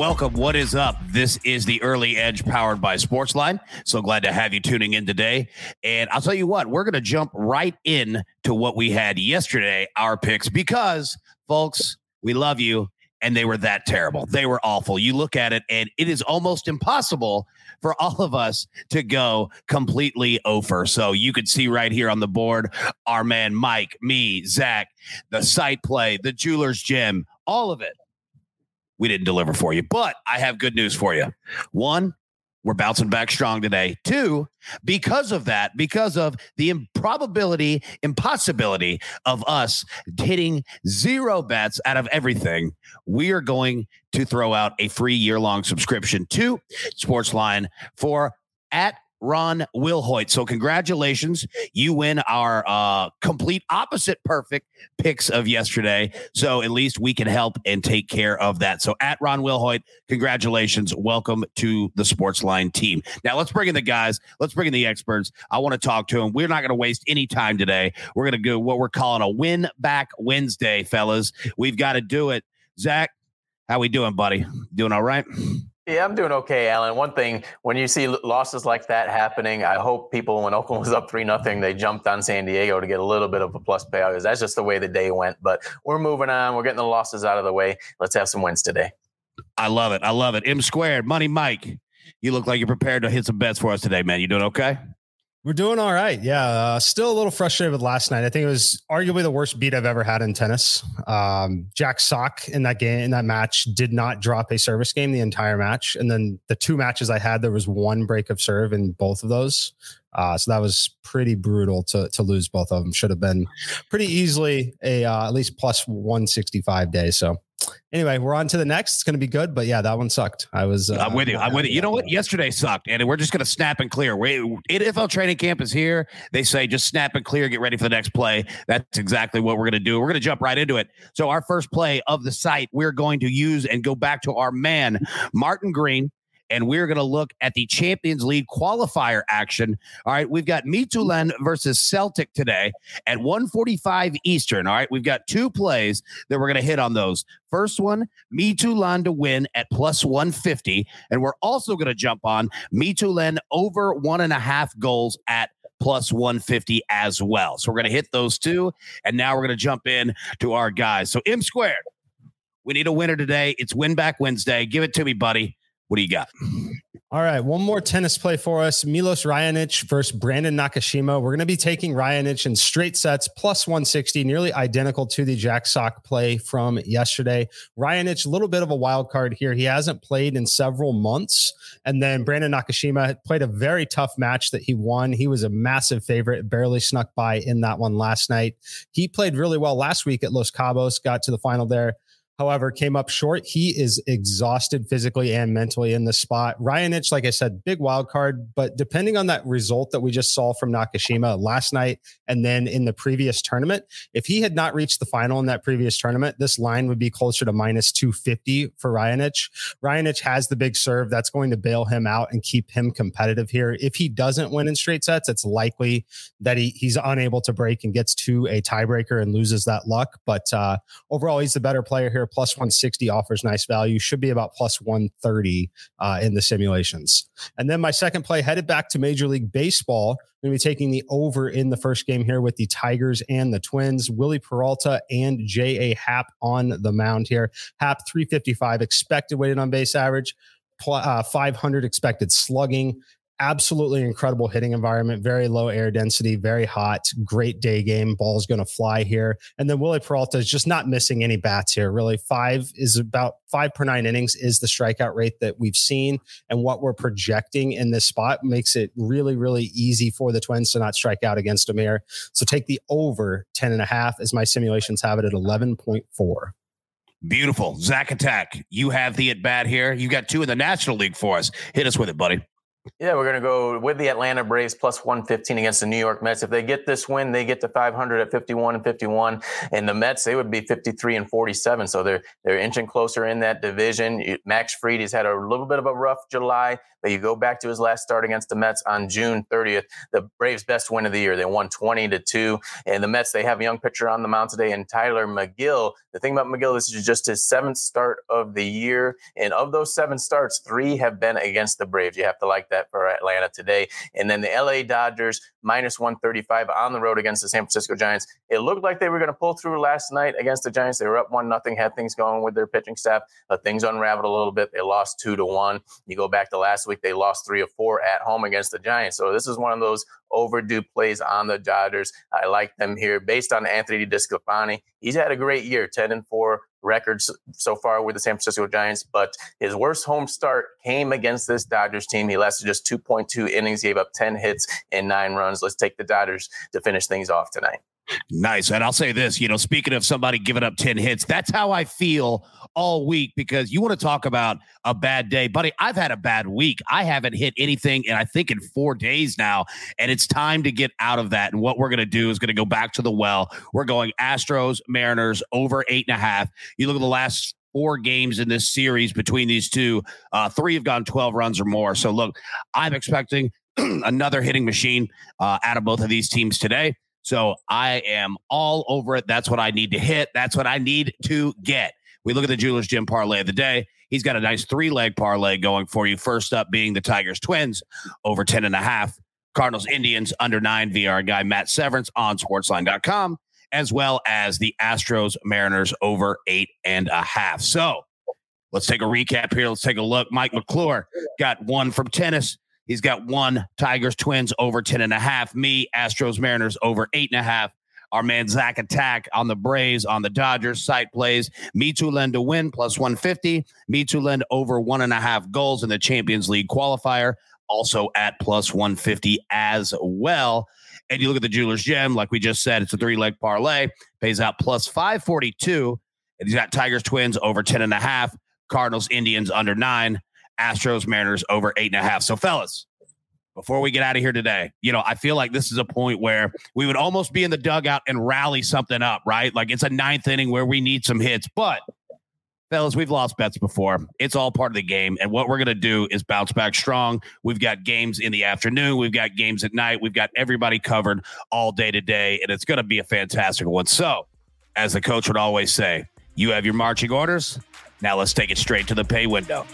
Welcome. What is up? This is the Early Edge powered by Sportsline. So glad to have you tuning in today. And I'll tell you what, we're going to jump right in to what we had yesterday, our picks, because folks, we love you. And they were that terrible. They were awful. You look at it, and it is almost impossible for all of us to go completely over. So you could see right here on the board our man Mike, me, Zack, the site play, the Jeweler's Gem, all of it we didn't deliver for you. But I have good news for you. One, we're bouncing back strong today. Two, because of that, because of the improbability, impossibility of us hitting zero bets out of everything, we are going to throw out a free year long subscription to Sportsline for at Ron Wilhoit. So congratulations. You win our uh, complete opposite perfect picks of yesterday. So at least we can help and take care of that. So at Ron Wilhoit, congratulations. Welcome to the SportsLine team. Now let's bring in the guys. Let's bring in the experts. I want to talk to them. We're not going to waste any time today. We're going to do what we're calling a win back Wednesday, fellas. We've got to do it. Zack, how we doing, buddy? Doing all right? Yeah, I'm doing okay, Allan. One thing, when you see losses like that happening, I hope people, when Oakland was up three nothing, they jumped on San Diego to get a little bit of a plus payout because that's just the way the day went. But we're moving on. We're getting the losses out of the way. Let's have some wins today. I love it. I love it. M squared, Money Mike. You look like you're prepared to hit some bets for us today, man. You doing okay? We're doing all right. Yeah. Uh, still a little frustrated with last night. I think it was arguably the worst beat I've ever had in tennis. Um, Jack Sock in that game, in that match, did not drop a service game the entire match. And then the two matches I had, there was one break of serve in both of those. Uh, so that was pretty brutal to to lose both of them. Should have been pretty easily a uh, at least plus 165 days. So anyway, we're on to the next. It's going to be good, but yeah, that one sucked. I was. Uh, I'm with you. I'm with you. You know what? Yesterday sucked, and we're just going to snap and clear. We NFL training camp is here. They say just snap and clear. Get ready for the next play. That's exactly what we're going to do. We're going to jump right into it. So our first play of the site, we're going to use and go back to our man Martin Green and we're going to look at the Champions League qualifier action. All right, we've got Midtjylland versus Celtic today at 1:45 Eastern. All right, we've got two plays that we're going to hit on those. First one, Midtjylland to win at plus 150, and we're also going to jump on Midtjylland over one and a half goals at plus 150 as well. So we're going to hit those two, and now we're going to jump in to our guys. So M squared. We need a winner today. It's win back Wednesday. Give it to me, buddy. What do you got? All right, one more tennis play for us. Milos Raonic versus Brandon Nakashima. We're going to be taking Raonic in straight sets plus 160, nearly identical to the Jack Sock play from yesterday. Raonic, a little bit of a wild card here. He hasn't played in several months. And then Brandon Nakashima played a very tough match that he won. He was a massive favorite, barely snuck by in that one last night. He played really well last week at Los Cabos, got to the final there however, came up short. He is exhausted physically and mentally in the spot. Raonic, like I said, big wild card, but depending on that result that we just saw from Nakashima last night and then in the previous tournament, if he had not reached the final in that previous tournament, this line would be closer to minus 250 for Raonic. Raonic has the big serve that's going to bail him out and keep him competitive here. If he doesn't win in straight sets, it's likely that he, he's unable to break and gets to a tiebreaker and loses that luck. But uh, overall, he's the better player here plus 160 offers nice value. Should be about plus 130 uh, in the simulations. And then my second play headed back to Major League Baseball. I'm going to be taking the over in the first game here with the Tigers and the Twins. Wily Peralta and J.A. Happ on the mound here. Happ 355 expected weighted on base average. Uh, 500 expected slugging absolutely incredible hitting environment, very low air density, very hot, great day game. Ball's going to fly here. And then Wily Peralta is just not missing any bats here. Really, five is about five per nine innings is the strikeout rate that we've seen. And what we're projecting in this spot makes it really, really easy for the Twins to not strike out against him here. So take the over 10 and a half as my simulations have it at 11.4. Beautiful. Zack Attack, you have the at bat here. You got two in the National League for us. Hit us with it, buddy. Yeah, we're going to go with the Atlanta Braves plus 115 against the New York Mets. If they get this win, they get to 500 at 51 and 51. And the Mets, they would be 53 and 47. So they're they're inching closer in that division. Max Fried, has had a little bit of a rough July, but you go back to his last start against the Mets on June 30th, the Braves' best win of the year. They won 20 to 2. And the Mets, they have a young pitcher on the mound today, and Tylor Megill. The thing about Megill, this is just his seventh start of the year. And of those seven starts, three have been against the Braves. You have to like that for Atlanta today. And then the LA Dodgers minus 135 on the road against the San Francisco Giants. It looked like they were going to pull through last night against the Giants. They were up one nothing, had things going with their pitching staff, but things unraveled a little bit. They lost two to one. You go back to last week, they lost three or four at home against the Giants. So this is one of those overdue plays on the Dodgers. I like them here based on Anthony DeSclafani. He's had a great year, 10 and 4 records so far with the San Francisco Giants, but his worst home start came against this Dodgers team. He lasted just 2.2 innings, gave up 10 hits and nine runs. Let's take the Dodgers to finish things off tonight. Nice. And I'll say this, you know, speaking of somebody giving up 10 hits, that's how I feel all week because you want to talk about a bad day. Buddy, I've had a bad week. I haven't hit anything and I think in four days now. And it's time to get out of that. And what we're going to do is going to go back to the well. We're going Astros, Mariners over eight and a half. You look at the last four games in this series between these two. Uh, three have gone 12 runs or more. So look, I'm expecting another hitting machine uh, out of both of these teams today. So I am all over it. That's what I need to hit. That's what I need to get. We look at the Jewelers Gem parlay of the day. He's got a nice three leg parlay going for you. First up being the Tigers Twins over 10 and a half. Cardinals Indians under nine our guy Matt Severance on sportsline.com, as well as the Astros Mariners over eight and a half. So let's take a recap here. Let's take a look. Mike McClure got one from tennis. He's got one Tigers Twins over 10 and a half. Me, Astros Mariners over eight and a half. Our man Zack Attack on the Braves, on the Dodgers site plays. Midtjylland to win plus 150. Midtjylland over one and a half goals in the Champions League qualifier, also at plus 150 as well. And you look at the Jeweler's Gem, like we just said, it's a three leg parlay, pays out plus 542. And he's got Tigers Twins over 10 and a half, Cardinals Indians under nine, Astros Mariners over eight and a half. So, fellas, before we get out of here today, you know, I feel like this is a point where we would almost be in the dugout and rally something up, right? Like it's a ninth inning where we need some hits. But, fellas, we've lost bets before. It's all part of the game. And what we're going to do is bounce back strong. We've got games in the afternoon, we've got games at night, we've got everybody covered all day today. And it's going to be a fantastic one. So, as the coach would always say, you have your marching orders. Now let's take it straight to the pay window.